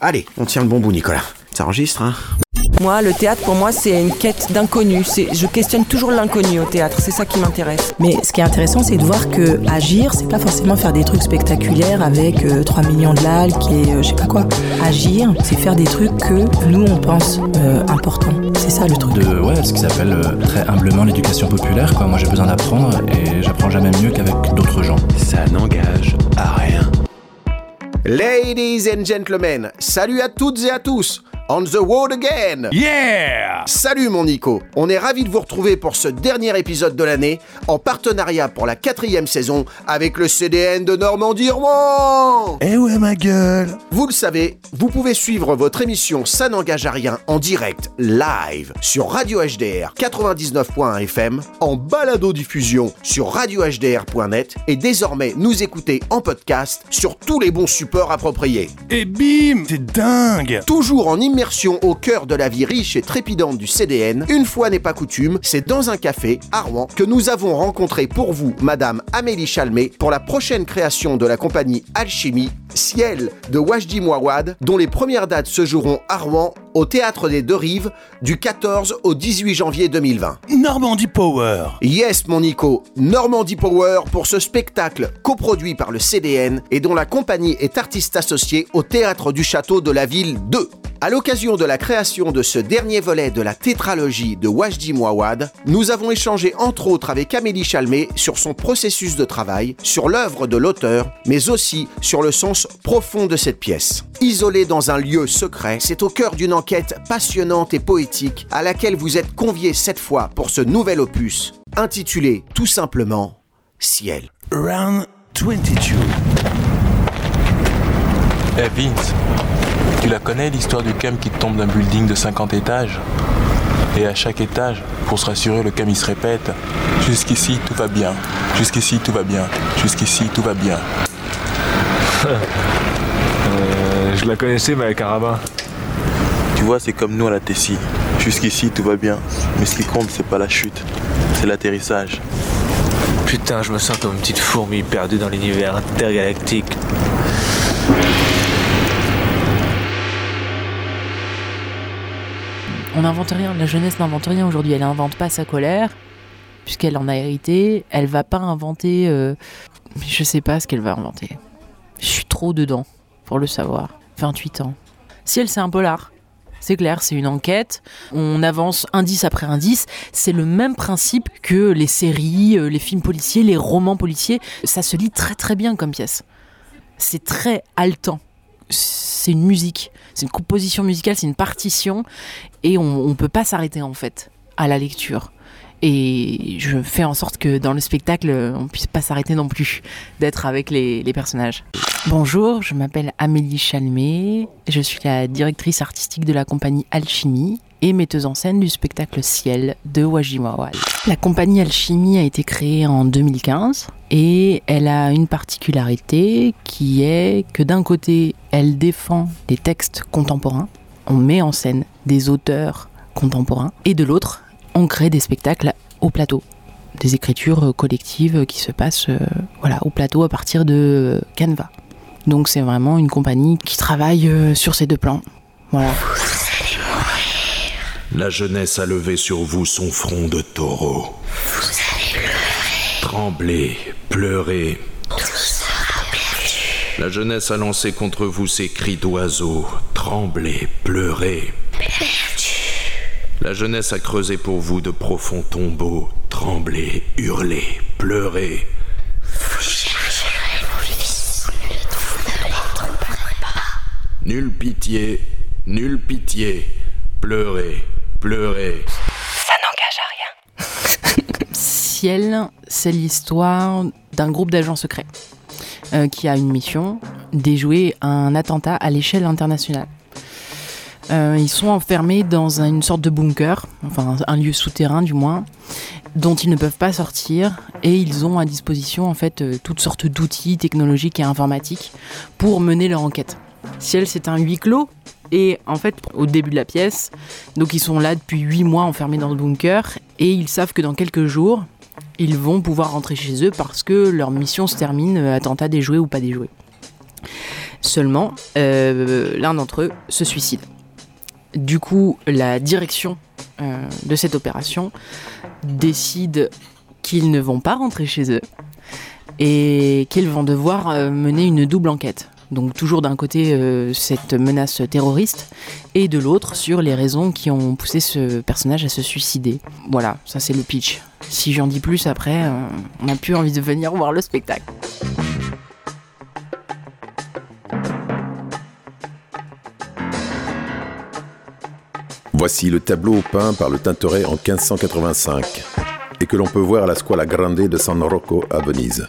Allez, on tient le bon bout, Nicolas. Ça enregistre, hein Moi, le théâtre, pour moi, c'est une quête d'inconnu. C'est- Je questionne toujours l'inconnu au théâtre. C'est ça qui m'intéresse. Mais ce qui est intéressant, c'est de voir que agir, c'est pas forcément faire des trucs spectaculaires avec euh, 3 millions de likes et euh, je sais pas quoi. Agir, c'est faire des trucs que nous on pense euh, importants. C'est ça le truc. de ouais, ce qu'ils appellent euh, très humblement l'éducation populaire. Quoi. Moi, j'ai besoin d'apprendre et j'apprends jamais mieux qu'avec d'autres gens. Ça n'engage à rien. Ladies and gentlemen, salut à toutes et à tous On the road again. Yeah! Salut mon Nico, on est ravis de vous retrouver pour ce dernier épisode de l'année, en partenariat pour la quatrième saison avec le CDN de Normandie Rouen Eh ouais ma gueule! Vous le savez, vous pouvez suivre votre émission Ça n'engage à rien en direct, live, sur Radio HDR 99.1 FM, en balado-diffusion sur radiohdr.net et désormais nous écouter en podcast sur tous les bons supports appropriés. Et bim! C'est dingue! Toujours en immersion au cœur de la vie riche et trépidante du CDN, une fois n'est pas coutume, c'est dans un café à Rouen que nous avons rencontré pour vous Madame Amélie Chalmé pour la prochaine création de la compagnie Alchimie, Ciel de Wajdi Mouawad, dont les premières dates se joueront à Rouen au Théâtre des Deux Rives du 14 au 18 janvier 2020. Normandie Power Yes, mon Nico, Normandie Power pour ce spectacle coproduit par le CDN et dont la compagnie est artiste associée au Théâtre du Château de la Ville 2. À l'occasion de la création de ce dernier volet de la tétralogie de Wajdi Mouawad, nous avons échangé entre autres avec Amélie Chalmé sur son processus de travail, sur l'œuvre de l'auteur, mais aussi sur le sens profond de cette pièce. Isolée dans un lieu secret, c'est au cœur d'une enquête passionnante et poétique à laquelle vous êtes conviés cette fois pour ce nouvel opus, intitulé tout simplement Ciel. Round 22. Eh Vince, tu la connais l'histoire du cam qui tombe d'un building de 50 étages? Et à chaque étage, pour se rassurer, le cam il se répète Jusqu'ici tout va bien, jusqu'ici tout va bien, jusqu'ici tout va bien. Euh, je la connaissais, mais avec un rabbin. Tu vois, c'est comme nous à la Tessie. Jusqu'ici tout va bien, mais ce qui compte c'est pas la chute, c'est l'atterrissage. Putain, je me sens comme une petite fourmi perdue dans l'univers intergalactique. On n'invente rien, la jeunesse n'invente rien aujourd'hui, elle n'invente pas sa colère, puisqu'elle en a hérité, elle va pas inventer... euh, Je sais pas ce qu'elle va inventer. Je suis trop dedans, pour le savoir. 28 ans. Si elle, c'est un polar. C'est clair, c'est une enquête, on avance indice après indice, c'est le même principe que les séries, euh, les films policiers, les romans policiers, ça se lit très très bien comme pièce. C'est très haletant, c'est une musique, c'est une composition musicale, c'est une partition, et on ne peut pas s'arrêter en fait à la lecture. Et je fais en sorte que dans le spectacle, on puisse pas s'arrêter non plus d'être avec les, les personnages. Bonjour, je m'appelle Amélie Chalmé, je suis la directrice artistique de la compagnie Alchimie et metteuse en scène du spectacle Ciel de Wajimawal. La compagnie Alchimie a été créée en 2015 et elle a une particularité qui est que d'un côté, elle défend des textes contemporains, on met en scène des auteurs contemporains, et de l'autre, on crée des spectacles au plateau, des écritures collectives qui se passent euh, voilà, au plateau à partir de euh, Canva. Donc c'est vraiment une compagnie qui travaille euh, sur ces deux plans. Voilà. La jeunesse a levé sur vous son front de taureau. Vous allez pleurer. Trembler, pleurer. La jeunesse a lancé contre vous ses cris d'oiseaux. Trembler, pleurer. La jeunesse a creusé pour vous de profonds tombeaux. Trembler, hurler, pleurer. Nulle pitié, nulle pitié. Pleurez, pleurez. Ciel, c'est l'histoire d'un groupe d'agents secrets euh, qui a une mission déjouer un attentat à l'échelle internationale. Euh, ils sont enfermés dans une sorte de bunker, enfin un lieu souterrain du moins, dont ils ne peuvent pas sortir et ils ont à disposition en fait euh, toutes sortes d'outils technologiques et informatiques pour mener leur enquête. Ciel, c'est un huis clos et en fait au début de la pièce, donc ils sont là depuis 8 mois enfermés dans le bunker et ils savent que dans quelques jours, ils vont pouvoir rentrer chez eux parce que leur mission se termine, euh, attentat déjoué ou pas déjoué. Seulement, euh, l'un d'entre eux se suicide. Du coup, la direction euh, de cette opération décide qu'ils ne vont pas rentrer chez eux et qu'ils vont devoir euh, mener une double enquête. Donc toujours d'un côté euh, cette menace terroriste et de l'autre sur les raisons qui ont poussé ce personnage à se suicider. Voilà, ça c'est le pitch. Si j'en dis plus après, on n'a plus envie de venir voir le spectacle. Voici le tableau peint par le Tintoret en 1585 et que l'on peut voir à la Scuola Grande de San Rocco à Venise.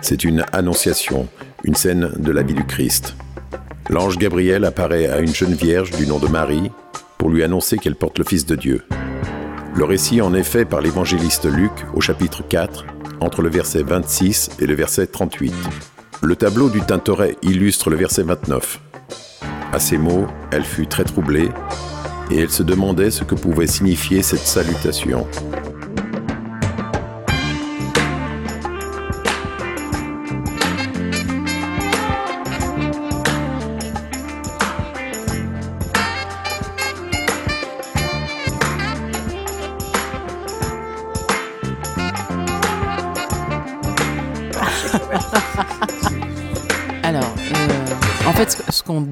C'est une annonciation, une scène de la vie du Christ. L'ange Gabriel apparaît à une jeune vierge du nom de Marie pour lui annoncer qu'elle porte le Fils de Dieu. Le récit en est fait par l'évangéliste Luc au chapitre 4, entre le verset 26 et le verset 38. Le tableau du Tintoret illustre le verset 29. À ces mots, elle fut très troublée et elle se demandait ce que pouvait signifier cette salutation.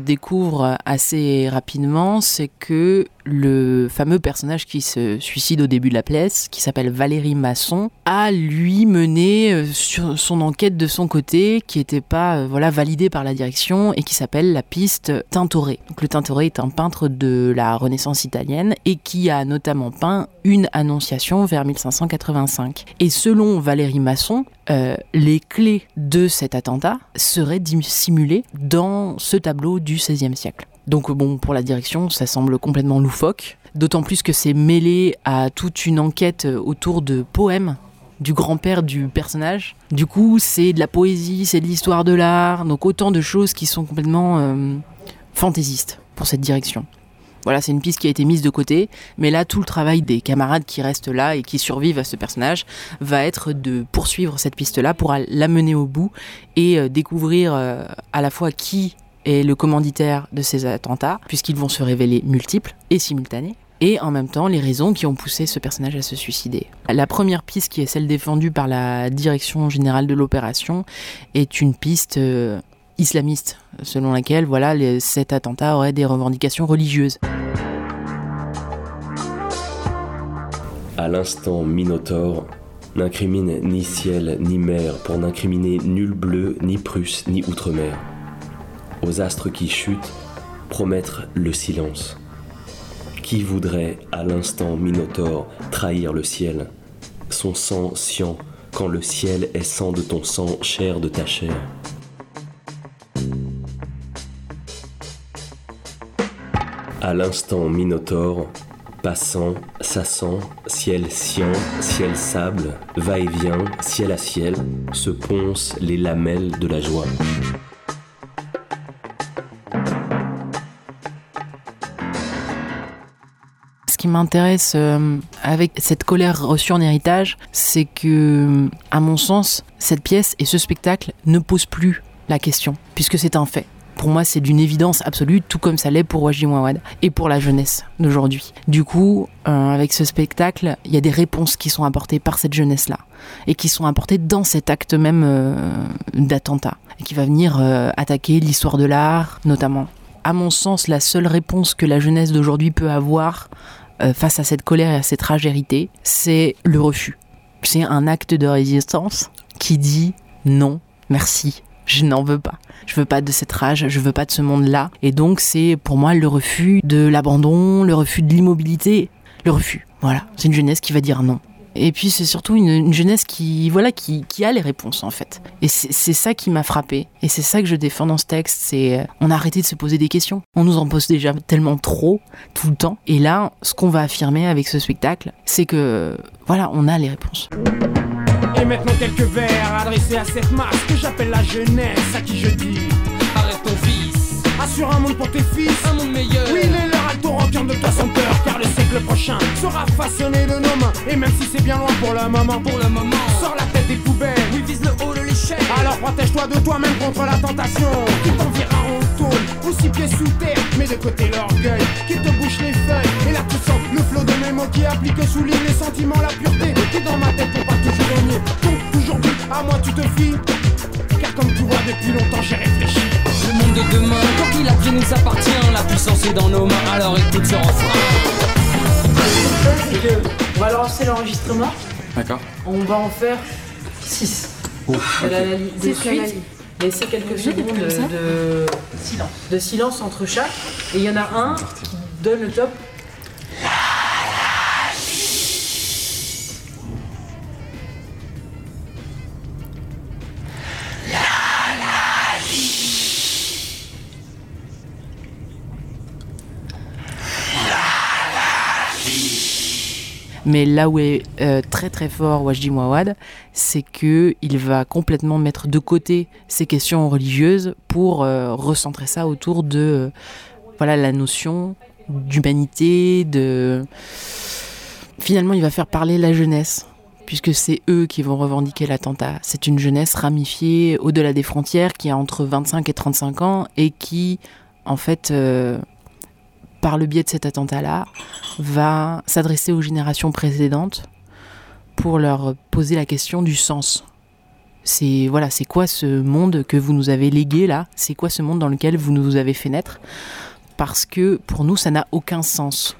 Découvre assez rapidement, c'est que le fameux personnage qui se suicide au début de la pièce, qui s'appelle Valérie Masson, a lui mené euh, son enquête de son côté, qui n'était pas euh, voilà validée par la direction et qui s'appelle la piste Tintoret. Le Tintoret est un peintre de la Renaissance italienne et qui a notamment peint une Annonciation vers 1585. Et selon Valérie Masson, euh, les clés de cet attentat seraient dissimulées dans ce tableau du XVIe siècle. Donc bon, pour la direction, ça semble complètement loufoque, d'autant plus que c'est mêlé à toute une enquête autour de poèmes du grand-père du personnage. Du coup, c'est de la poésie, c'est de l'histoire de l'art, donc autant de choses qui sont complètement euh, fantaisistes pour cette direction. Voilà, c'est une piste qui a été mise de côté, mais là, tout le travail des camarades qui restent là et qui survivent à ce personnage va être de poursuivre cette piste-là pour la mener au bout et euh, découvrir euh, à la fois qui est le commanditaire de ces attentats, puisqu'ils vont se révéler multiples et simultanés, et en même temps les raisons qui ont poussé ce personnage à se suicider. La première piste, qui est celle défendue par la direction générale de l'opération, est une piste euh, islamiste, selon laquelle cet attentat aurait des revendications religieuses. À l'instant, Minotaure n'incrimine ni ciel ni mer pour n'incriminer nul bleu, ni Prusse, ni outre-mer. Aux astres qui chutent, promettre le silence. Qui voudrait, à l'instant, Minotaure, trahir le ciel? Son sang sciant, quand le ciel est sang de ton sang, chair de ta chair. À l'instant Minotaure, passant, sassant, ciel sien, ciel sable, va-et-vient, ciel à ciel, se poncent les lamelles de la joie. Qui m'intéresse euh, avec cette colère reçue en héritage, c'est que, à mon sens, cette pièce et ce spectacle ne posent plus la question, puisque c'est un fait. Pour moi, c'est d'une évidence absolue, tout comme ça l'est pour Waji Mouawad et pour la jeunesse d'aujourd'hui. Du coup, euh, avec ce spectacle, il y a des réponses qui sont apportées par cette jeunesse-là et qui sont apportées dans cet acte même euh, d'attentat qui va venir attaquer l'histoire de l'art, notamment. À mon sens, la seule réponse que la jeunesse d'aujourd'hui peut avoir face à cette colère et à cette rage héritée, c'est le refus. C'est un acte de résistance qui dit non, merci, je n'en veux pas. Je veux pas de cette rage, je veux pas de ce monde-là. Et donc c'est pour moi le refus de l'abandon, le refus de l'immobilité, le refus. Voilà, c'est une jeunesse qui va dire non. Et puis c'est surtout une, une jeunesse qui voilà qui, qui a les réponses en fait. Et c'est c'est ça qui m'a frappé. Et c'est ça que je défends dans ce texte. C'est euh, on a arrêté de se poser des questions. On nous en pose déjà tellement trop tout le temps. Et là, ce qu'on va affirmer avec ce spectacle, c'est que voilà, on a les réponses. Et maintenant quelques vers adressés à cette masse que j'appelle la jeunesse, à qui je dis Arrête ton vice, assure un monde pour tes fils, un monde meilleur. Oui, est l'heure à ton requin de toi sans peur, car le siècle prochain sera façonné de nos mains. Et même si c'est bien loin pour le moment, pour le moment, sors la tête des poubelles. Oui, vise le haut de l'échelle. Alors protège-toi de toi-même contre la tentation Qui t'enverra en tôle, aussi pieds sous terre Mais de côté l'orgueil, qui te bouche les feuilles Et là tu sens le flot de mes mots qui applique souligne les sentiments, la pureté Qui dans ma tête pour pas toujours régner Donc aujourd'hui, à moi tu te fies Car comme tu vois depuis longtemps j'ai réfléchi Le monde de demain, quand il pris nous appartient La puissance est dans nos alors écoute ce refrain c'est que on va lancer l'enregistrement. D'accord. On va en faire 6. Ouf, la, ok. la- de C'est la suite. Laisser quelques secondes de silence. De silence entre chaque. Et il y en a un qui donne le top. Mais là où est euh, très très fort Wajdi Mouawad, c'est que il va complètement mettre de côté ces questions religieuses pour euh, recentrer ça autour de euh, voilà la notion d'humanité, de finalement il va faire parler la jeunesse puisque c'est eux qui vont revendiquer l'attentat. C'est une jeunesse ramifiée au-delà des frontières qui a entre 25 et 35 ans et qui en fait par le biais de cet attentat-là, va s'adresser aux générations précédentes pour leur poser la question du sens. C'est voilà, c'est quoi ce monde que vous nous avez légué là? C'est quoi ce monde dans lequel vous nous avez fait naître? Parce que pour nous, ça n'a aucun sens.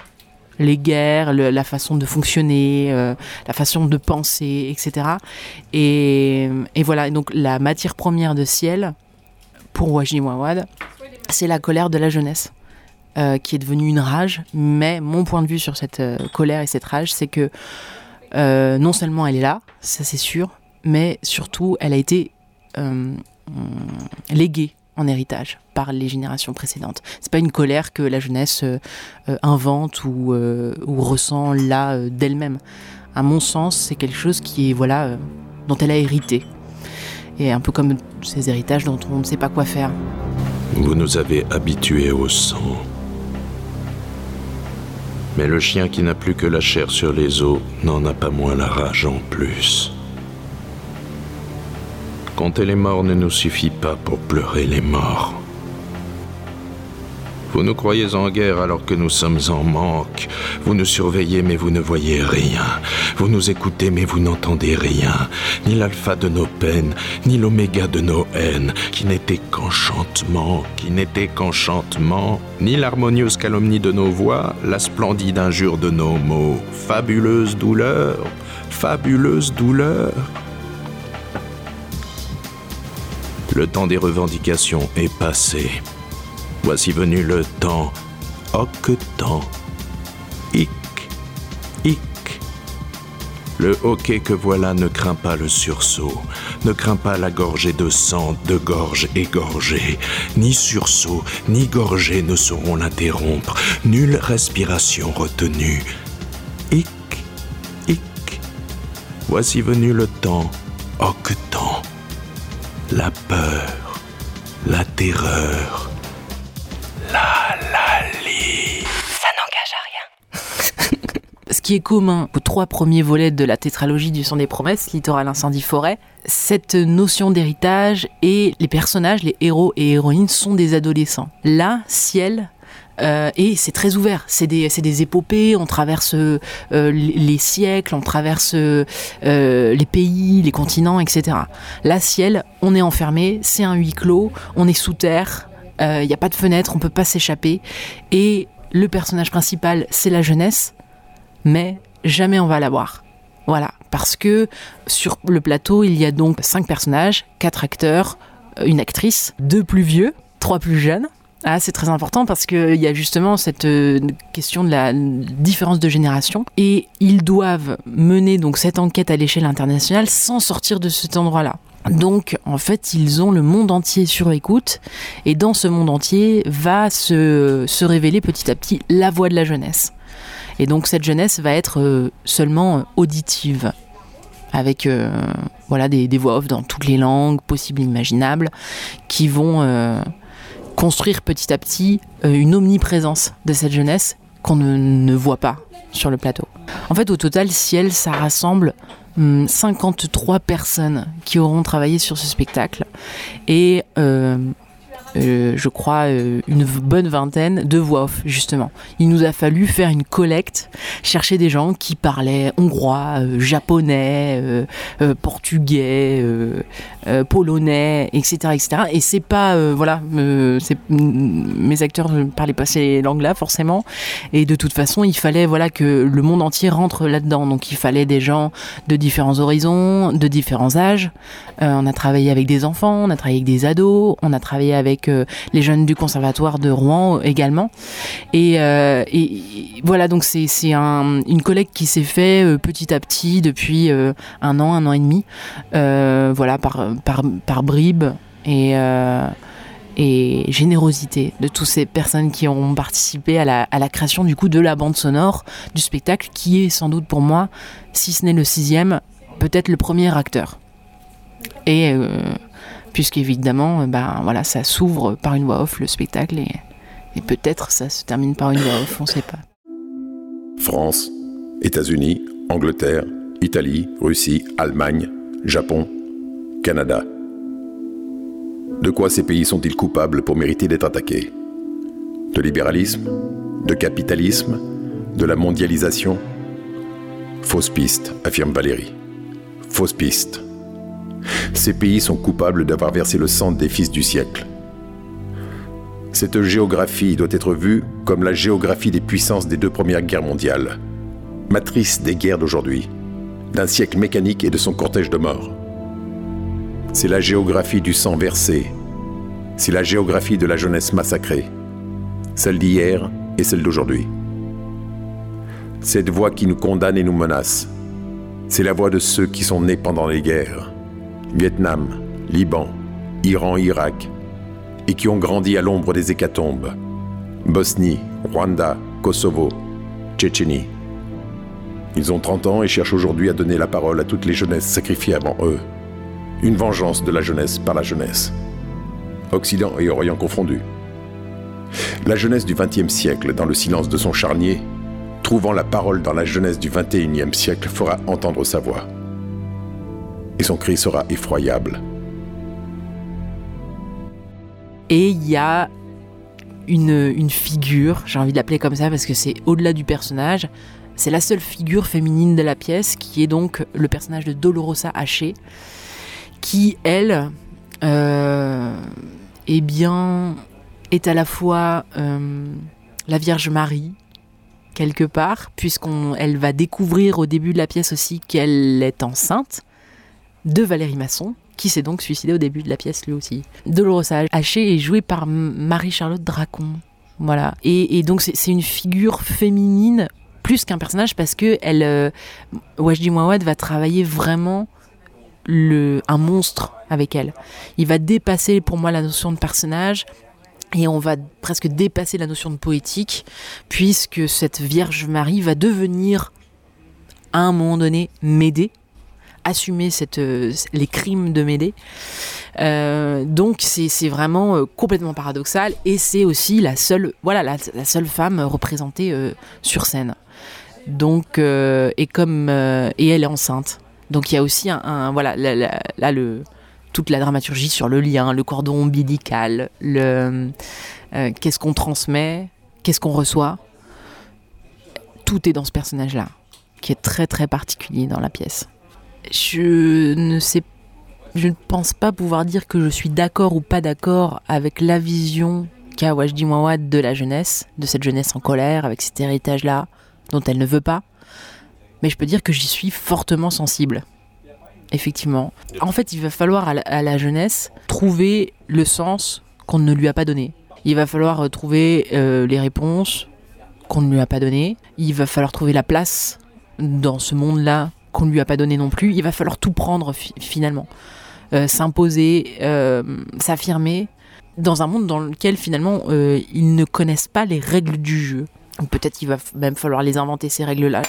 Les guerres, la façon de fonctionner, euh, la façon de penser, etc. Et, et voilà, donc la matière première de ciel pour Wajdi Mouawad, c'est la colère de la jeunesse euh, qui est devenue une rage. Mais mon point de vue sur cette euh, colère et cette rage, c'est que euh, non seulement elle est là, ça c'est sûr, mais surtout elle a été léguée en héritage par les générations précédentes. C'est pas une colère que la jeunesse invente ou, ou ressent là d'elle-même. À mon sens, c'est quelque chose qui est voilà dont elle a hérité. Et un peu comme ces héritages dont on ne sait pas quoi faire. Vous nous avez habitués au sang. Mais le chien qui n'a plus que la chair sur les os n'en a pas moins la rage en plus. Compter les morts ne nous suffit pas pour pleurer les morts. Vous nous croyez en guerre alors que nous sommes en manque. Vous nous surveillez mais vous ne voyez rien. Vous nous écoutez mais vous n'entendez rien. Ni l'alpha de nos peines, ni l'oméga de nos haines, qui n'était qu'enchantement, qui n'était qu'enchantement, ni l'harmonieuse calomnie de nos voix, la splendide injure de nos mots. Fabuleuse douleur, fabuleuse douleur. Le temps des revendications est passé. Voici venu le temps. Oh temps. Hic, hic. Le hoquet que voilà ne craint pas le sursaut, ne craint pas la gorgée de sang, de gorge égorgée. Ni sursaut, ni gorgée ne sauront l'interrompre, nulle respiration retenue. Hic, hic. Voici venu le temps. Oh temps. La peur, la terreur, qui est commun aux trois premiers volets de la tétralogie du Son des Promesses, Littoral, Incendie, Forêt, cette notion d'héritage et les personnages, les héros et héroïnes sont des adolescents. Là, Ciel, euh, et c'est très ouvert, c'est des, des épopées, on traverse euh, les siècles, on traverse euh, les pays, les continents, etc. Là, Ciel, on est enfermé, c'est un huis clos, on est sous terre, il n'y a pas de fenêtre, on peut pas s'échapper, et le personnage principal, c'est la jeunesse, mais jamais on va la voir. Voilà, parce que sur le plateau, il y a donc cinq personnages, quatre acteurs, une actrice, deux plus vieux, trois plus jeunes. Ah, c'est très important parce qu'il y a justement cette euh, question de la différence de génération et ils doivent mener donc cette enquête à l'échelle internationale sans sortir de cet endroit-là. Donc, en fait, ils ont le monde entier sur écoute, et dans ce monde entier va se, se révéler petit à petit la voix de la jeunesse. Et donc, cette jeunesse va être euh, seulement euh, auditive, avec euh, voilà des, voix off dans toutes les langues possibles et imaginables, qui vont construire petit à petit une omniprésence de cette jeunesse qu'on ne, ne voit pas sur le plateau. En fait, au total, Ciel, ça rassemble hum, 53 personnes qui auront travaillé sur ce spectacle et je crois euh, une bonne vingtaine de voix off justement. Il nous a fallu faire une collecte, chercher des gens qui parlaient hongrois, euh, japonais, euh, euh, portugais, euh, euh, polonais, etc., etc. Et c'est pas euh, voilà, euh, mes acteurs ne parlaient pas ces langues-là forcément. Et de toute façon, il fallait voilà que le monde entier rentre là-dedans. Donc il fallait des gens de différents horizons, de différents âges. Euh, on a travaillé avec des enfants, on a travaillé avec des ados, on a travaillé avec les jeunes du conservatoire de Rouen également. Et, euh, voilà, donc c'est un- une collecte qui s'est fait euh, petit à petit depuis euh, un an, un an et demi, voilà, par, par, bribes et, générosité de toutes ces personnes qui ont participé à la, création du coup de la bande sonore du spectacle, qui est sans doute pour moi, si ce n'est le sixième, peut-être le premier acteur. Et puisqu'évidemment, ben, voilà, ça s'ouvre par une voix off le spectacle et, et peut-être ça se termine par une voix off, on sait pas. France, États-Unis, Angleterre, Italie, Russie, Allemagne, Japon, Canada. De quoi ces pays sont-ils coupables pour mériter d'être attaqués? De libéralisme? De capitalisme? De la mondialisation? Fausse piste, affirme Valérie. Fausse piste. Ces pays sont coupables d'avoir versé le sang des fils du siècle. Cette géographie doit être vue comme la géographie des puissances des deux premières guerres mondiales, matrice des guerres d'aujourd'hui, d'un siècle mécanique et de son cortège de morts. C'est la géographie du sang versé, c'est la géographie de la jeunesse massacrée, celle d'hier et celle d'aujourd'hui. Cette voix qui nous condamne et nous menace, c'est la voix de ceux qui sont nés pendant les guerres, Vietnam, Liban, Iran, Irak, et qui ont grandi à l'ombre des hécatombes. Bosnie, Rwanda, Kosovo, Tchétchénie. Ils ont 30 ans et cherchent aujourd'hui à donner la parole à toutes les jeunesses sacrifiées avant eux. Une vengeance de la jeunesse par la jeunesse. Occident et Orient confondus. La jeunesse du XXe siècle, dans le silence de son charnier, trouvant la parole dans la jeunesse du XXIe siècle, fera entendre sa voix. Et son cri sera effroyable. Et il y a une, figure, j'ai envie de l'appeler comme ça parce que c'est au-delà du personnage, c'est la seule figure féminine de la pièce qui est donc le personnage de Dolorosa Haché, qui elle, euh, eh bien, est à la fois euh, la Vierge Marie, quelque part, puisqu'elle va découvrir au début de la pièce aussi qu'elle est enceinte de Valérie Masson, qui s'est donc suicidée au début de la pièce lui aussi. Dolorosa Haché est jouée par Marie-Charlotte Dracon. Voilà. Et, donc c'est une figure féminine plus qu'un personnage parce que elle, euh, Wajdi Mouawad va travailler vraiment le, un monstre avec elle. Il va dépasser pour moi la notion de personnage et on va presque dépasser la notion de poétique puisque cette Vierge Marie va devenir à un moment donné Médée assumer euh, les crimes de Médée. Euh, donc c'est vraiment euh, complètement paradoxal et c'est aussi la seule, voilà, la, seule femme représentée sur scène. Donc et comme et elle est enceinte. Donc il y a aussi un, voilà là, le toute la dramaturgie sur le lien, le cordon ombilical, le qu'est-ce qu'on transmet, qu'est-ce qu'on reçoit. Tout est dans ce personnage-là, qui est très très particulier dans la pièce. Je ne sais je ne pense pas pouvoir dire que je suis d'accord ou pas d'accord avec la vision qu'a Wajdi Mouawad de la jeunesse, de cette jeunesse en colère, avec cet héritage-là, dont elle ne veut pas. Mais je peux dire que j'y suis fortement sensible. Effectivement. En fait, il va falloir à la, jeunesse trouver le sens qu'on ne lui a pas donné. Il va falloir euh, trouver euh, les réponses qu'on ne lui a pas données. Il va falloir trouver la place dans ce monde-là qu'on ne lui a pas donné non plus. Il va falloir tout prendre fi- finalement. Euh, s'imposer, euh, s'affirmer dans un monde dans lequel finalement euh, ils ne connaissent pas les règles du jeu. Peut-être qu'il va même falloir les inventer ces règles-là.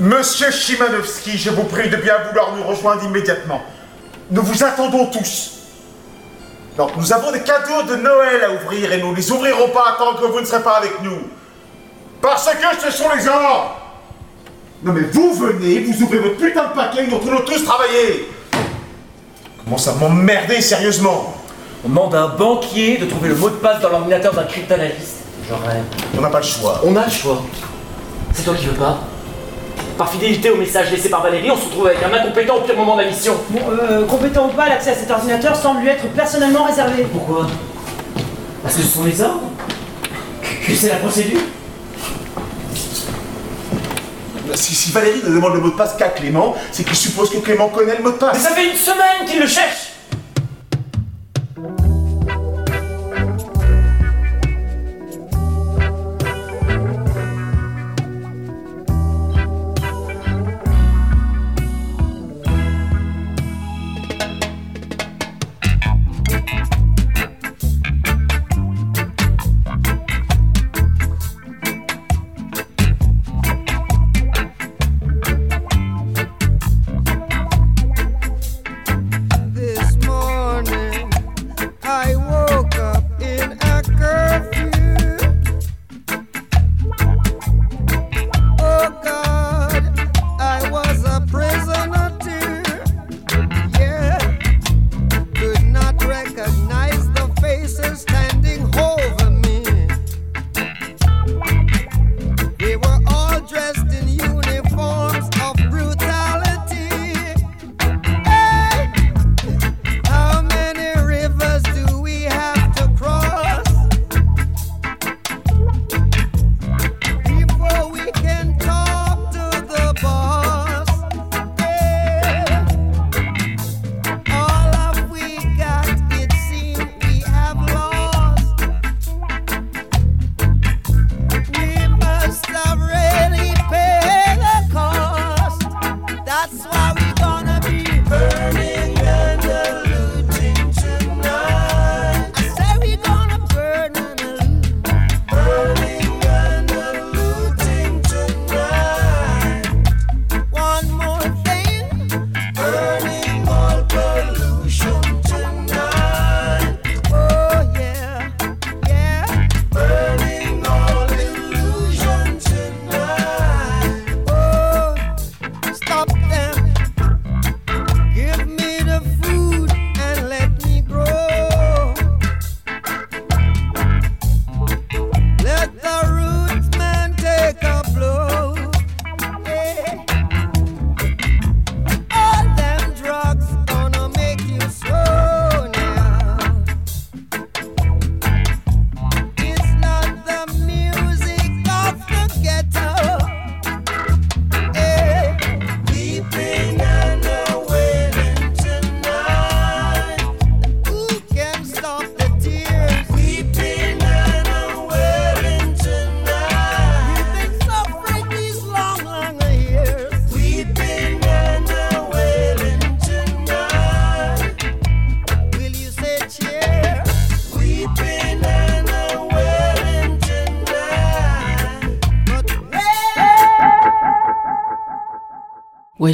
Monsieur Chimanovski, je vous prie de bien vouloir nous rejoindre immédiatement. Nous vous attendons tous. Nous avons des cadeaux de Noël à ouvrir et nous ne les ouvrirons pas tant que vous ne serez pas avec nous. Parce que ce sont les ordres Non mais vous venez, vous ouvrez votre putain de paquet, nous retournons tous travailler Comment ça m'emmerder sérieusement On demande à un banquier de trouver le mot de passe dans l'ordinateur d'un cryptanalyste. Genre, On n'a pas le choix. on a le choix. C'est toi qui veux pas Par fidélité au message laissé par Valérie, on se retrouve avec un incompétent au pire moment de la mission. Bon, euh, compétent ou pas, l'accès à cet ordinateur semble lui être personnellement réservé. Pourquoi? Parce que ce sont les ordres? Que c'est la procédure? Si, si Valérie ne demande le mot de passe qu'à Clément, c'est qu'il suppose que Clément connaît le mot de passe. Mais ça fait une semaine qu'il le cherche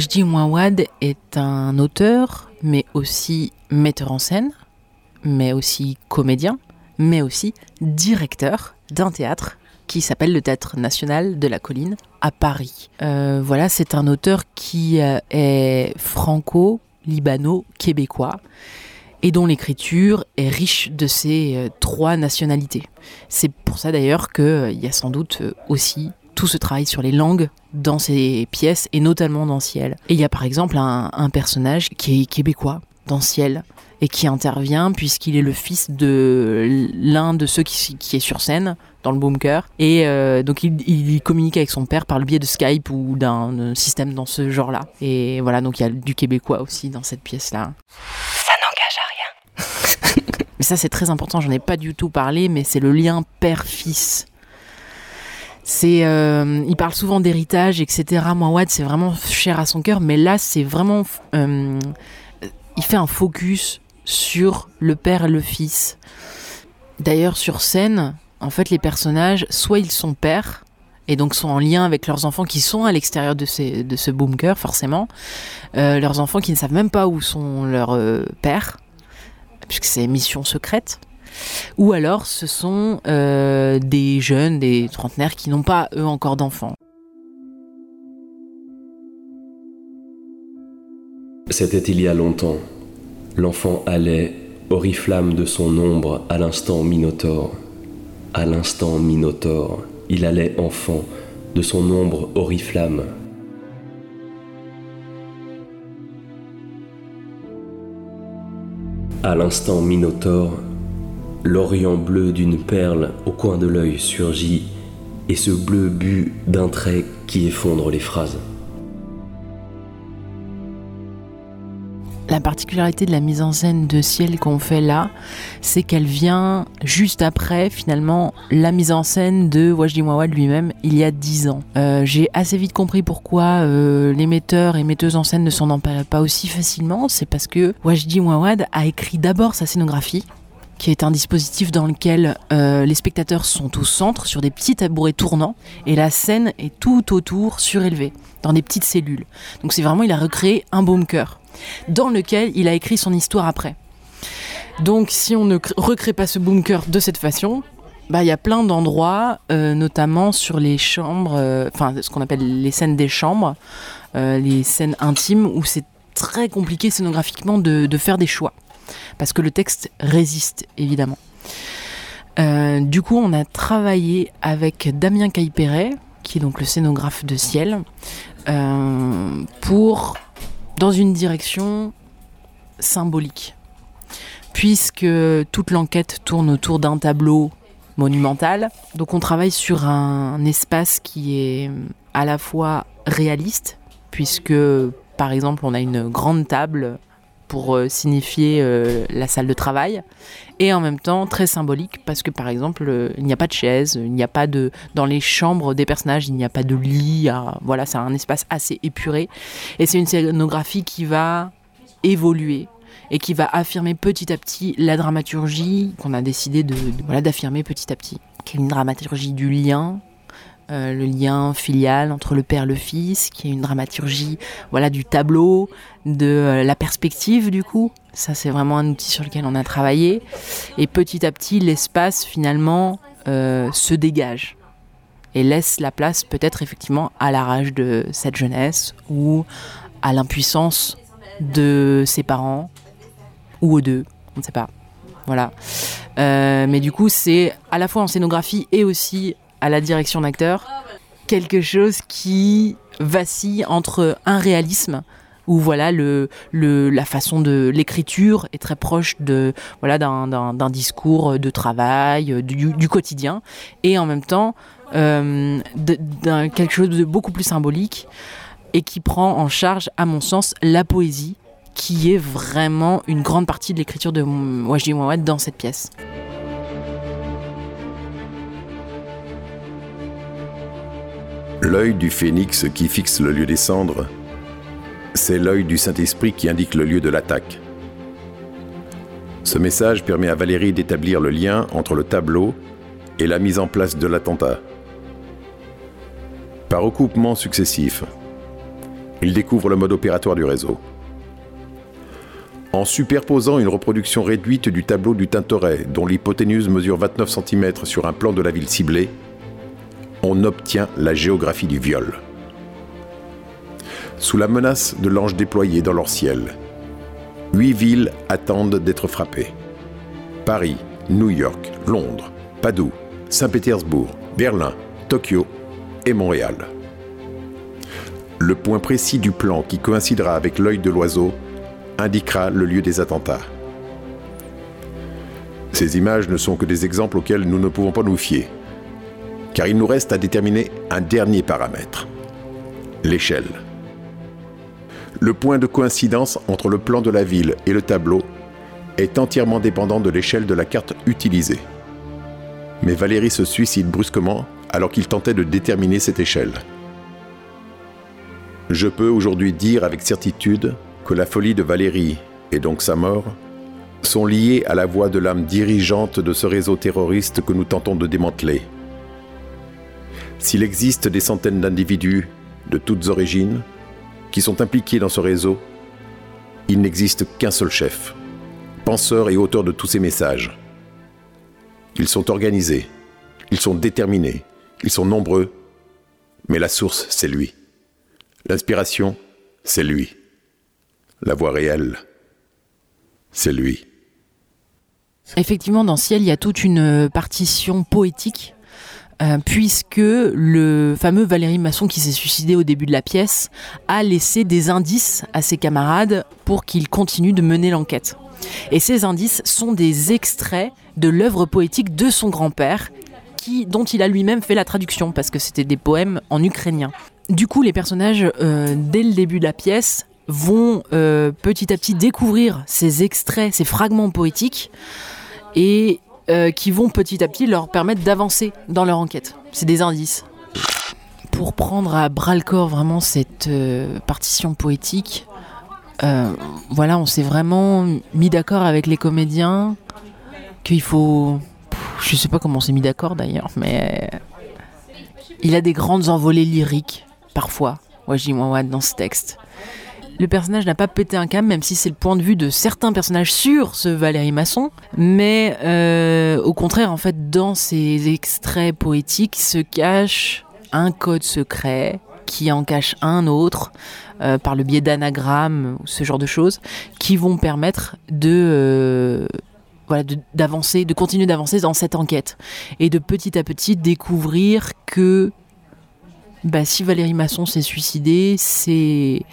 Wajdi Mouawad est un auteur, mais aussi metteur en scène, mais aussi comédien, mais aussi directeur d'un théâtre qui s'appelle le Théâtre National de la Colline à Paris. Euh, voilà, c'est un auteur qui euh, est franco-libano-québécois et dont l'écriture est riche de ces euh, trois nationalités. C'est pour ça d'ailleurs qu'il y a sans doute aussi tout ce travail sur les langues dans ces pièces et notamment dans Ciel. Et il y a par exemple un, un personnage qui est québécois dans Ciel et qui intervient puisqu'il est le fils de l'un de ceux qui, qui est sur scène dans le bunker et euh, donc il, il communique avec son père par le biais de Skype ou d'un système dans ce genre-là. Et voilà, donc il y a du québécois aussi dans cette pièce-là. Ça n'engage à rien. Mais ça c'est très important, j'en ai pas du tout parlé, mais c'est le lien père-fils. Euh, il parle souvent d'héritage, etc. Mouawad, c'est vraiment cher à son cœur, mais là, c'est vraiment, euh, il fait un focus sur le père et le fils. D'ailleurs, sur scène, en fait, les personnages, soit ils sont pères, et donc sont en lien avec leurs enfants qui sont à l'extérieur de, ce bunker, forcément. Euh, leurs enfants qui ne savent même pas où sont leurs pères, puisque c'est mission secrète. Ou alors ce sont euh, des jeunes, des trentenaires qui n'ont pas eux encore d'enfants. C'était il y a longtemps. L'enfant allait, oriflamme de son ombre, à l'instant Minotaure. À l'instant Minotaure, il allait enfant, de son ombre oriflamme. À l'instant Minotaure, l'orient bleu d'une perle au coin de l'œil surgit, et ce bleu but d'un trait qui effondre les phrases. La particularité de la mise en scène de Ciel qu'on fait là, c'est qu'elle vient juste après finalement la mise en scène de Wajdi Mouawad lui-même il y a 10 ans. Euh, J'ai assez vite compris pourquoi euh, les metteurs et metteuses en scène ne s'en emparaient pas aussi facilement. C'est parce que Wajdi Mouawad a écrit d'abord sa scénographie qui est un dispositif dans lequel euh, les spectateurs sont au centre sur des petits tabourets tournants et la scène est tout autour surélevée dans des petites cellules. Donc c'est vraiment il a recréé un baume dans lequel il a écrit son histoire après. Donc si on ne cr- recrée pas ce bunker de cette façon, bah, il y a plein d'endroits, euh, notamment sur les chambres, euh, enfin ce qu'on appelle les scènes des chambres, les scènes intimes, où c'est très compliqué scénographiquement de faire des choix. Parce que le texte résiste, évidemment. Euh, du coup, on a travaillé avec Damien Caiperet, qui est donc le scénographe de Ciel, euh, pour dans une direction symbolique. Puisque toute l'enquête tourne autour d'un tableau monumental, donc on travaille sur un espace qui est à la fois réaliste, puisque par exemple on a une grande table pour euh, signifier euh, la salle de travail, et en même temps très symbolique parce que par exemple euh, il n'y a pas de chaise, il n'y a pas de dans les chambres des personnages il n'y a pas de lit, voilà c'est un espace assez épuré et c'est une scénographie qui va évoluer et qui va affirmer petit à petit la dramaturgie qu'on a décidé de- voilà d'affirmer petit à petit, qui est une dramaturgie du lien. Euh, le lien filial entre le père et le fils, qui est une dramaturgie voilà du tableau, de euh, la perspective du coup. Ça c'est vraiment un outil sur lequel on a travaillé. Et petit à petit l'espace finalement euh, se dégage et laisse la place peut-être effectivement à la rage de cette jeunesse ou à l'impuissance de ses parents ou aux deux, on ne sait pas. Voilà. Mais du coup, c'est à la fois en scénographie et aussi à la direction d'acteur quelque chose qui vacille entre un réalisme où voilà le, la façon de l'écriture est très proche de voilà d'un, discours de travail du, quotidien et en même temps euh, quelque chose de beaucoup plus symbolique et qui prend en charge à mon sens la poésie qui est vraiment une grande partie de l'écriture de Wajdi Mouawad dans cette pièce. L'œil du phénix qui fixe le lieu des cendres, c'est l'œil du Saint-Esprit qui indique le lieu de l'attaque. Ce message permet à Valérie d'établir le lien entre le tableau et la mise en place de l'attentat. Par recoupement successif, il découvre le mode opératoire du réseau. En superposant une reproduction réduite du tableau du Tintoret, dont l'hypoténuse mesure 29 cm sur un plan de la ville ciblée, on obtient la géographie du viol. Sous la menace de l'ange déployé dans leur ciel, huit villes attendent d'être frappées. Paris, New York, Londres, Padoue, Saint-Pétersbourg, Berlin, Tokyo et Montréal. Le point précis du plan qui coïncidera avec l'œil de l'oiseau indiquera le lieu des attentats. Ces images ne sont que des exemples auxquels nous ne pouvons pas nous fier car il nous reste à déterminer un dernier paramètre, l'échelle. Le point de coïncidence entre le plan de la ville et le tableau est entièrement dépendant de l'échelle de la carte utilisée. Mais Valérie se suicide brusquement alors qu'il tentait de déterminer cette échelle. Je peux aujourd'hui dire avec certitude que la folie de Valérie, et donc sa mort, sont liées à la voix de l'âme dirigeante de ce réseau terroriste que nous tentons de démanteler. S'il existe des centaines d'individus de toutes origines qui sont impliqués dans ce réseau, il n'existe qu'un seul chef, penseur et auteur de tous ces messages. Ils sont organisés, ils sont déterminés, ils sont nombreux, mais la source, c'est lui. L'inspiration, c'est lui. La voix réelle, c'est lui. Effectivement, dans Ciel, il y a toute une partition poétique, euh, puisque le fameux Valérie Masson qui s'est suicidé au début de la pièce a laissé des indices à ses camarades pour qu'ils continuent de mener l'enquête. Et ces indices sont des extraits de l'œuvre poétique de son grand-père, dont il a lui-même fait la traduction, parce que c'était des poèmes en ukrainien. Du coup, les personnages, euh, dès le début de la pièce, vont euh, petit à petit découvrir ces extraits, ces fragments poétiques, et euh, qui vont petit à petit leur permettre d'avancer dans leur enquête. C'est des indices. Pour prendre à bras le corps vraiment cette euh, partition poétique, euh, voilà, on s'est vraiment mis d'accord avec les comédiens qu'il faut. Je sais pas comment on s'est mis d'accord d'ailleurs, mais il a des grandes envolées lyriques parfois. Wajdi Mouawad dans ce texte. Le personnage n'a pas pété un câble, même si c'est le point de vue de certains personnages sur ce Valérie Masson. Mais euh, au contraire, en fait, dans ces extraits poétiques se cache un code secret qui en cache un autre euh, par le biais d'anagrammes ou ce genre de choses qui vont permettre de euh, voilà d'avancer, de continuer d'avancer dans cette enquête et de petit à petit découvrir que bah, si Valérie Masson s'est suicidé, c'est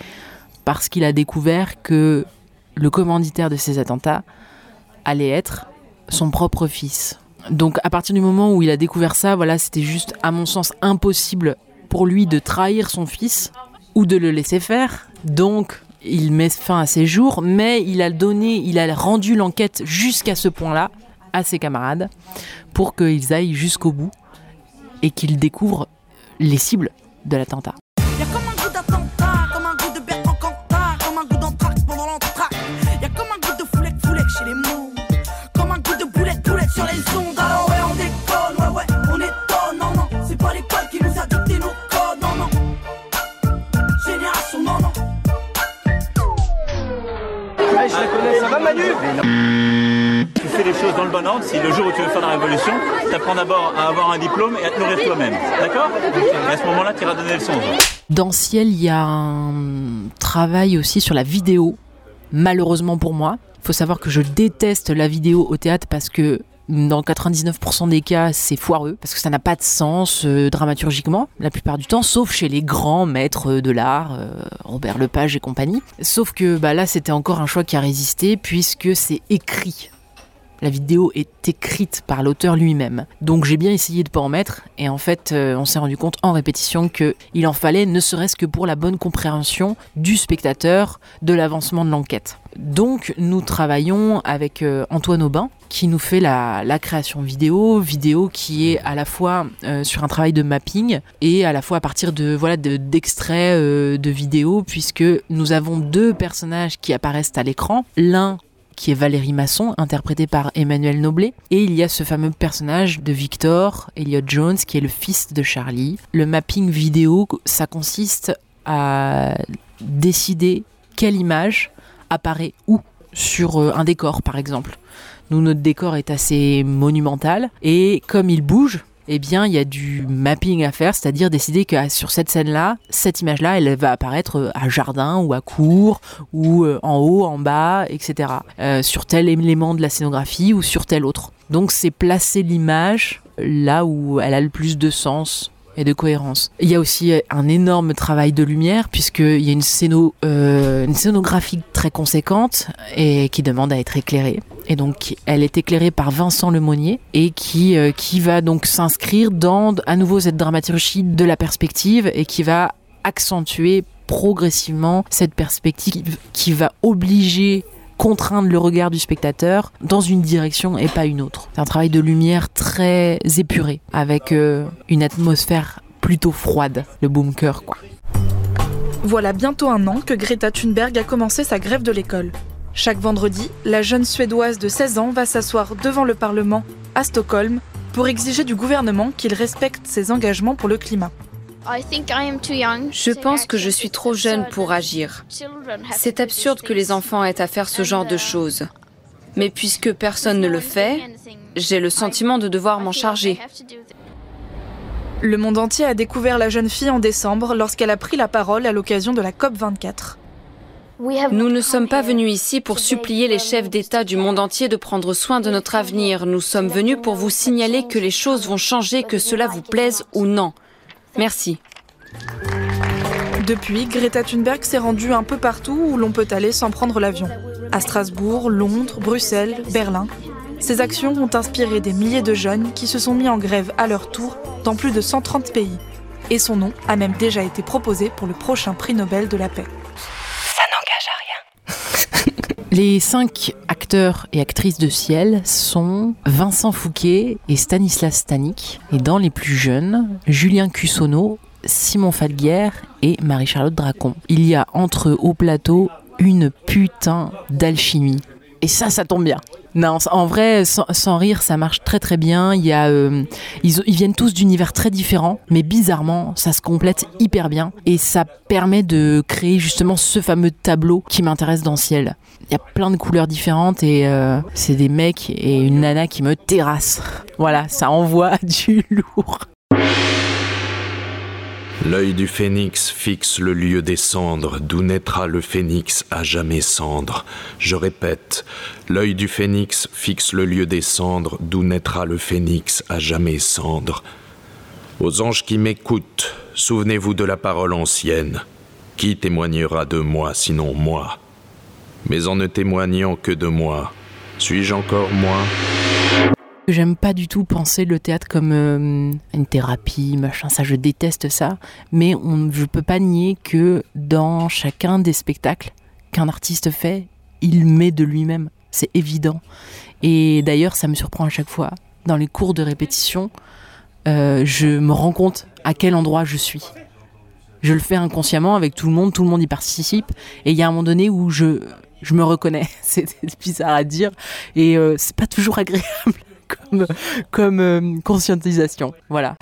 parce qu'il a découvert que le commanditaire de ces attentats allait être son propre fils. Donc à partir du moment où il a découvert ça, voilà, c'était juste à mon sens impossible pour lui de trahir son fils ou de le laisser faire. Donc il met fin à ses jours, mais il a donné, il a rendu l'enquête jusqu'à ce point-là à ses camarades pour qu'ils aillent jusqu'au bout et qu'ils découvrent les cibles de l'attentat. Sur les ondes. Alors ouais, on déconne, ouais, ouais, on étonne, non, non, c'est pas l'école qui nous a dicté nos codes, non, non. Génération, non, non. Ouais, je la connais, ça va Manu? Tu fais les choses dans le bon ordre. Si le jour où tu veux faire la révolution, t'apprends d'abord à avoir un diplôme et à te nourrir toi-même. D'accord? Et à ce moment-là, tu iras donner le son. Dans Ciel, il y a un travail aussi sur la vidéo, malheureusement pour moi. Il faut savoir que je déteste la vidéo au théâtre parce que dans 99% des cas, c'est foireux, parce que ça n'a pas de sens euh, dramaturgiquement, la plupart du temps, sauf chez les grands maîtres de l'art, euh, Robert Lepage et compagnie. Sauf que bah, là, c'était encore un choix qui a résisté, puisque c'est écrit. La vidéo est écrite par l'auteur lui-même. Donc j'ai bien essayé de pas en mettre et en fait euh, on s'est rendu compte en répétition que il en fallait ne serait-ce que pour la bonne compréhension du spectateur de l'avancement de l'enquête. Donc nous travaillons avec euh, Antoine Aubin qui nous fait la, création vidéo, vidéo qui est à la fois euh, sur un travail de mapping et à la fois à partir de voilà de- d'extraits euh, de vidéos puisque nous avons deux personnages qui apparaissent à l'écran, l'un qui est Valérie Masson, interprétée par Emmanuel Noblet. Et il y a ce fameux personnage de Victor, Elliot Jones, qui est le fils de Charlie. Le mapping vidéo, ça consiste à décider quelle image apparaît où sur euh, un décor, par exemple. Nous, notre décor est assez monumental, et comme il bouge, eh bien, il y a du mapping à faire, c'est-à-dire décider que ah, sur cette scène-là, cette image-là, elle va apparaître euh, à jardin ou à cour ou euh, en haut, en bas, etc. Euh, sur tel élément de la scénographie ou sur tel autre. Donc, c'est placer l'image là où elle a le plus de sens et de cohérence. Il y a aussi un énorme travail de lumière puisqu'il y a une, euh, scénographie très conséquente et qui demande à être éclairée. Et donc elle est éclairée par Vincent Lemonnier et qui, euh, qui va donc s'inscrire dans à nouveau cette dramaturgie de la perspective et qui va accentuer progressivement cette perspective qui va obliger contraindre le regard du spectateur dans une direction et pas une autre. C'est un travail de lumière très épuré, avec euh, une atmosphère plutôt froide, le bunker quoi. Voilà bientôt un an que Greta Thunberg a commencé sa grève de l'école. Chaque vendredi, la jeune Suédoise de 16 ans va s'asseoir devant le Parlement, à Stockholm, pour exiger du gouvernement qu'il respecte ses engagements pour le climat. Je pense que je suis trop jeune pour agir. C'est absurde que les enfants aient à faire ce genre de choses. Mais puisque personne ne le fait, j'ai le sentiment de devoir m'en charger. Le monde entier a découvert la jeune fille en décembre lorsqu'elle a pris la parole à l'occasion de la COP24. Nous ne sommes pas venus ici pour supplier les chefs d'État du monde entier de prendre soin de notre avenir. Nous sommes venus pour vous signaler que les choses vont changer, que cela vous plaise ou non. Merci. Depuis, Greta Thunberg s'est rendue un peu partout où l'on peut aller sans prendre l'avion. À Strasbourg, Londres, Bruxelles, Berlin. Ces actions ont inspiré des milliers de jeunes qui se sont mis en grève à leur tour dans plus de 130 pays. Et son nom a même déjà été proposé pour le prochain prix Nobel de la paix. Les cinq acteurs et actrices de Ciel sont Vincent Fouquet et Stanislas Stanik. Et dans les plus jeunes, Julien Cussonneau, Simon Falguière et Marie-Charlotte Dracon. Il y a entre eux au plateau une putain d'alchimie. Et ça, ça tombe bien. Non, en vrai, sans, rire, ça marche très très bien. Il y a, euh, ils, viennent tous d'univers très différents, mais bizarrement, ça se complète hyper bien. Et ça permet de créer justement ce fameux tableau qui m'intéresse dans Ciel. Il y a plein de couleurs différentes et euh, c'est des mecs et une nana qui me terrassent. Voilà, ça envoie du lourd. L'œil du phénix fixe le lieu des cendres, d'où naîtra le phénix à jamais cendre? Je répète, l'œil du phénix fixe le lieu des cendres, d'où naîtra le phénix à jamais cendre? Aux anges qui m'écoutent, souvenez-vous de la parole ancienne. Qui témoignera de moi sinon moi? Mais en ne témoignant que de moi, suis-je encore moi? J'aime pas du tout penser le théâtre comme euh, une thérapie, machin, ça je déteste ça, mais on, je peux pas nier que dans chacun des spectacles qu'un artiste fait, il met de lui-même, c'est évident. Et d'ailleurs, ça me surprend à chaque fois. Dans les cours de répétition, euh, je me rends compte à quel endroit je suis. Je le fais inconsciemment avec tout le monde, tout le monde y participe, et il y a un moment donné où je, je me reconnais. C'est bizarre à dire, et euh, c'est pas toujours agréable comme, comme euh, conscientisation. Voilà.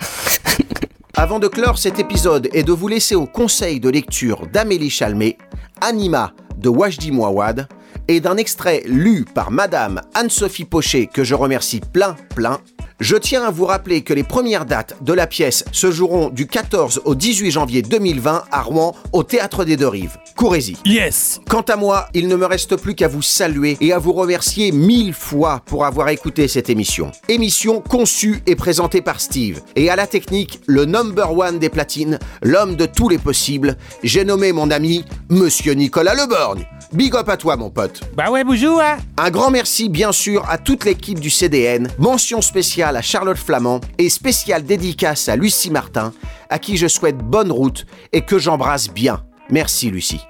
Avant de clore cet épisode et de vous laisser au conseil de lecture d'Amélie Chalmé, Anima de Wajdi Mouawad, et d'un extrait lu par Madame Anne-Sophie Pochet que je remercie plein plein, je tiens à vous rappeler que les premières dates de la pièce se joueront du 14 au 18 janvier 2020 à Rouen au Théâtre des Deux Rives. Courez-y. Yes Quant à moi, il ne me reste plus qu'à vous saluer et à vous remercier mille fois pour avoir écouté cette émission. Émission conçue et présentée par Steve. Et à la technique, le number one des platines, l'homme de tous les possibles, j'ai nommé mon ami Monsieur Nicolas Leborgne. Big up à toi mon pote. Bah ouais, bonjour hein. Un grand merci bien sûr à toute l'équipe du CDN, mention spéciale à Charlotte Flamand et spéciale dédicace à Lucie Martin, à qui je souhaite bonne route et que j'embrasse bien. Merci Lucie.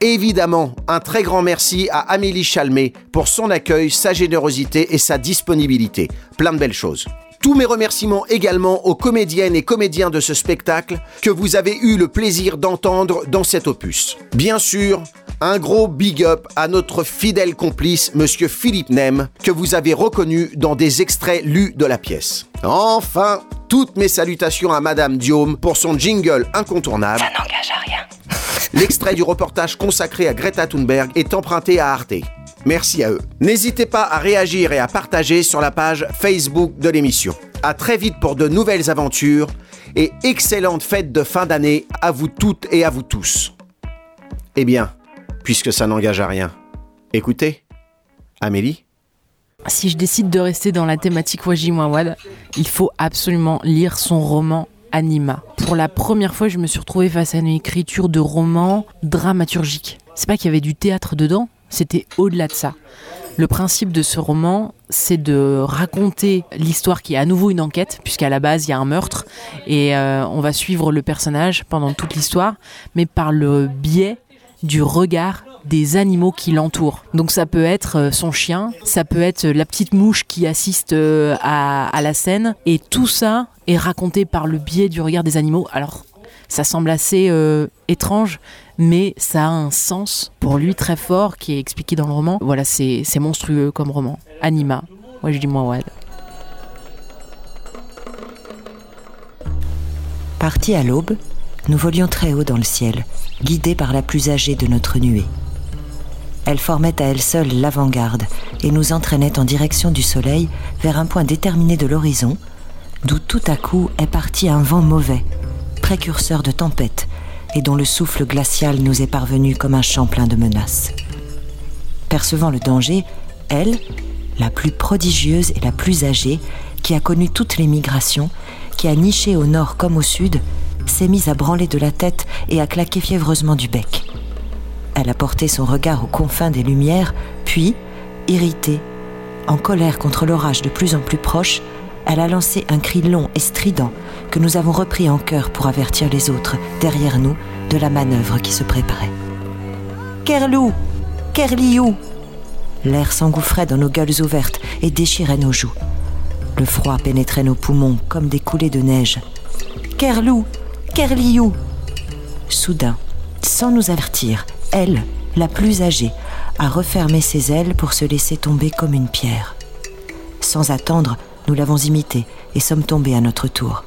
Évidemment, un très grand merci à Amélie Chalmé pour son accueil, sa générosité et sa disponibilité. Plein de belles choses. Tous mes remerciements également aux comédiennes et comédiens de ce spectacle que vous avez eu le plaisir d'entendre dans cet opus. Bien sûr, un gros big up à notre fidèle complice, monsieur Philippe Nem, que vous avez reconnu dans des extraits lus de la pièce. Enfin, toutes mes salutations à madame Diome pour son jingle incontournable. Ça n'engage à rien. L'extrait du reportage consacré à Greta Thunberg est emprunté à Arte. Merci à eux. N'hésitez pas à réagir et à partager sur la page Facebook de l'émission. À très vite pour de nouvelles aventures et excellente fête de fin d'année à vous toutes et à vous tous. Eh bien, puisque ça n'engage à rien, écoutez, Amélie Si je décide de rester dans la thématique Waji Mouawad, il faut absolument lire son roman Anima. Pour la première fois, je me suis retrouvée face à une écriture de roman dramaturgique. C'est pas qu'il y avait du théâtre dedans, c'était au-delà de ça. Le principe de ce roman, c'est de raconter l'histoire qui est à nouveau une enquête, puisqu'à la base, il y a un meurtre, et euh, on va suivre le personnage pendant toute l'histoire, mais par le biais du regard des animaux qui l'entourent. Donc ça peut être euh, son chien, ça peut être la petite mouche qui assiste euh, à, la scène, et tout ça est raconté par le biais du regard des animaux. Alors ça semble assez euh, étrange, mais ça a un sens pour lui très fort qui est expliqué dans le roman. Voilà, c'est monstrueux comme roman. Anima, moi je dis Mouawad. Partis à l'aube, nous volions très haut dans le ciel, guidés par la plus âgée de notre nuée. Elle formait à elle seule l'avant-garde et nous entraînait en direction du soleil vers un point déterminé de l'horizon, d'où tout à coup est parti un vent mauvais, précurseur de tempête, et dont le souffle glacial nous est parvenu comme un champ plein de menaces. Percevant le danger, elle, la plus prodigieuse et la plus âgée, qui a connu toutes les migrations, qui a niché au nord comme au sud, s'est mise à branler de la tête et à claquer fiévreusement du bec. Elle a porté son regard aux confins des lumières, puis, irritée, en colère contre l'orage de plus en plus proche, elle a lancé un cri long et strident que nous avons repris en chœur pour avertir les autres, derrière nous, de la manœuvre qui se préparait. Kerlou Kerliou L'air s'engouffrait dans nos gueules ouvertes et déchirait nos joues. Le froid pénétrait nos poumons comme des coulées de neige. Kerlou Kerliou Soudain, sans nous avertir, elle, la plus âgée, a refermé ses ailes pour se laisser tomber comme une pierre. Sans attendre, nous l'avons imitée et sommes tombés à notre tour.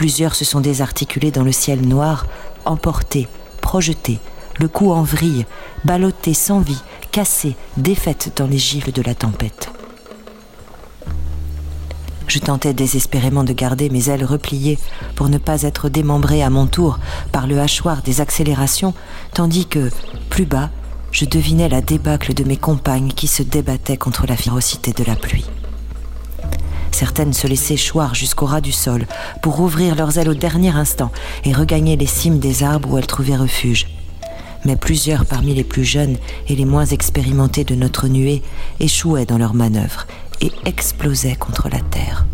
Plusieurs se sont désarticulés dans le ciel noir, emportés, projetés, le cou en vrille, ballottés sans vie, cassées, défaites dans les gifles de la tempête. Je tentais désespérément de garder mes ailes repliées pour ne pas être démembré à mon tour par le hachoir des accélérations, tandis que, plus bas, je devinais la débâcle de mes compagnes qui se débattaient contre la férocité de la pluie. Certaines se laissaient choir jusqu'au ras du sol pour ouvrir leurs ailes au dernier instant et regagner les cimes des arbres où elles trouvaient refuge. Mais plusieurs parmi les plus jeunes et les moins expérimentés de notre nuée échouaient dans leurs manœuvres et explosaient contre la terre.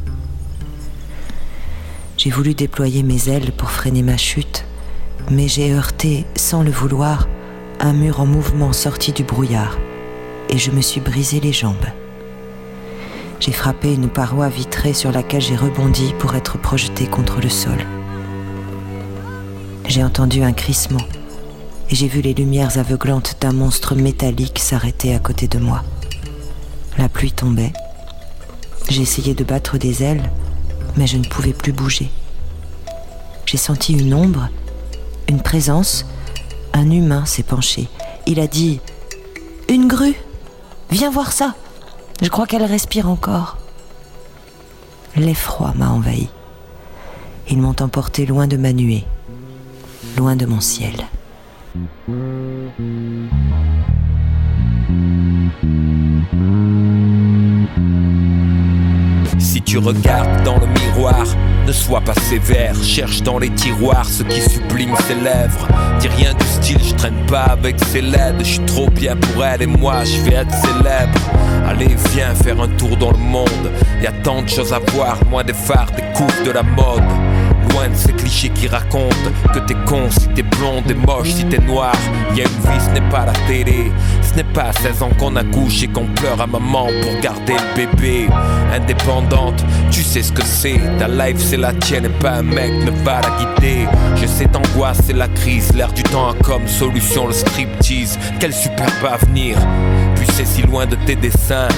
J'ai voulu déployer mes ailes pour freiner ma chute, mais j'ai heurté, sans le vouloir, un mur en mouvement sorti du brouillard, et je me suis brisé les jambes. J'ai frappé une paroi vitrée sur laquelle j'ai rebondi pour être projeté contre le sol. J'ai entendu un crissement et j'ai vu les lumières aveuglantes d'un monstre métallique s'arrêter à côté de moi. La pluie tombait. J'ai essayé de battre des ailes, mais je ne pouvais plus bouger. J'ai senti une ombre, une présence. Un humain s'est penché. Il a dit ⁇ Une grue Viens voir ça !⁇ je crois qu'elle respire encore. L'effroi m'a envahi. Ils m'ont emporté loin de ma nuée, loin de mon ciel. Si tu regardes dans le miroir, ne sois pas sévère. Cherche dans les tiroirs ce qui sublime ses lèvres. Dis rien du style, je traîne pas avec ses laides. Je suis trop bien pour elle et moi, je vais être célèbre. Allez, viens faire un tour dans le monde. Y a tant de choses à voir, loin des phares, des coups de la mode. Loin de ces clichés qui racontent que t'es con si t'es blonde et moche si t'es noir. Y a une vie, ce n'est pas la télé. Ce n'est pas à 16 ans qu'on accouche et qu'on pleure à maman pour garder le bébé. Indépendante, tu sais ce que c'est. Ta life c'est la tienne et pas un mec ne va la guider. Je sais t'angoisse, c'est la crise. L'air du temps a comme solution le striptease. Quel superbe avenir. Puis c'est si loin de tes dessins.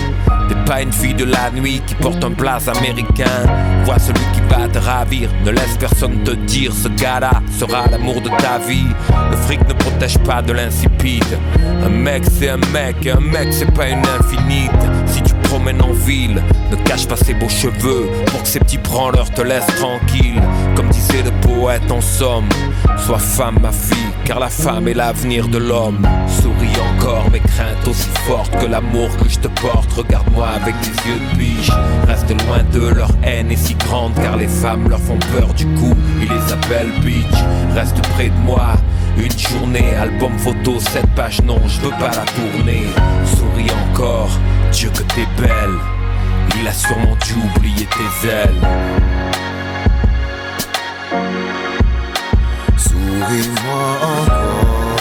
T'es pas une fille de la nuit qui porte un blaze américain. Vois celui qui te ravir. Ne laisse personne te dire ce gars-là sera l'amour de ta vie. Le fric ne protège pas de l'insipide. Un mec c'est un mec, un mec c'est pas une infinite. Si tu promènes en ville, ne cache pas ses beaux cheveux pour que ces petits branleurs te laissent tranquille. Comme disait le poète en somme, sois femme ma fille, car la femme est l'avenir de l'homme. Souris encore mes craintes aussi fortes que l'amour que je te porte. Regarde-moi avec tes yeux de biche. Reste loin de leur haine est si grande car les femmes leur font peur du coup. Ils les appellent bitch. Reste près de moi. Une journée, album photo, cette page non, je veux pas la tourner. Souris encore, Dieu que t'es belle. Il a sûrement dû oublier tes ailes. Souris-moi encore.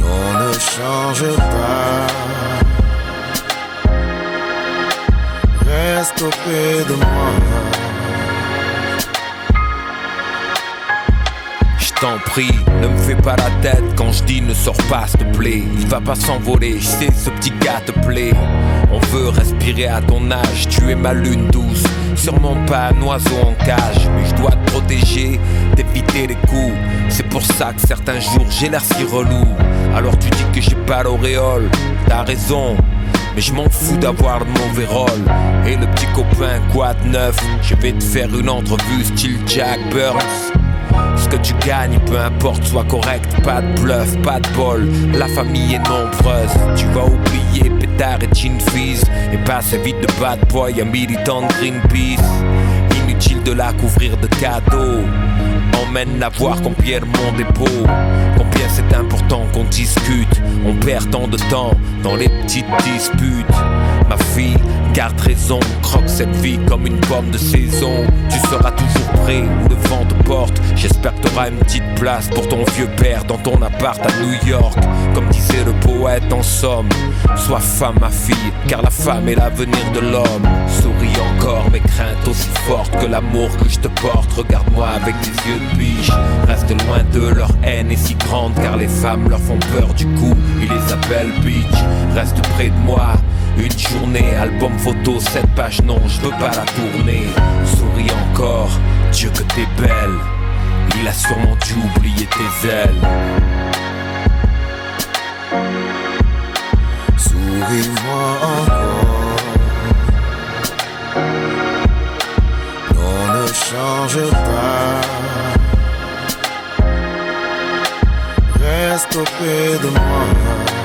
Non, ne change pas. Reste auprès de moi. T'en prie, ne me fais pas la tête quand je dis ne sors pas s'il te plaît. Il va pas s'envoler, je sais ce petit gars te plaît. On veut respirer à ton âge, tu es ma lune douce. Sûrement pas un oiseau en cage, mais je dois te protéger, d'éviter les coups. C'est pour ça que certains jours j'ai l'air si relou. Alors tu dis que j'ai pas l'auréole, t'as raison. Mais je m'en fous d'avoir le mauvais. Et le petit copain, quoi de neuf? Je vais te faire une entrevue style Jack Burns. Tu gagnes, peu importe, soit correct, pas de bluff, pas de bol. La famille est nombreuse, tu vas oublier pétard et chin fizz. Et passer vite de bad boy à militant de Greenpeace. Inutile de la couvrir de cadeaux. Emmène la voir combien le monde est beau. Combien c'est important qu'on discute. On perd tant de temps dans les petites disputes. Ma fille, garde raison, croque cette vie comme une pomme de saison. Tu seras toujours prêt J'espère que t'auras une petite place pour ton vieux père dans ton appart à New York. Comme disait le poète en somme, sois femme ma fille, car la femme est l'avenir de l'homme. Souris encore mes craintes aussi fortes que l'amour que je te porte. Regarde-moi avec tes yeux de biche. Reste loin de leur haine est si grande car les femmes leur font peur du coup. Ils les appellent bitch. Reste près de moi. Une journée, album photo, cette page non, je veux pas la tourner. Souris encore, Dieu que t'es belle. Il a sûrement dû oublier tes ailes. Souris-moi encore. Non, ne change pas. Reste auprès de moi.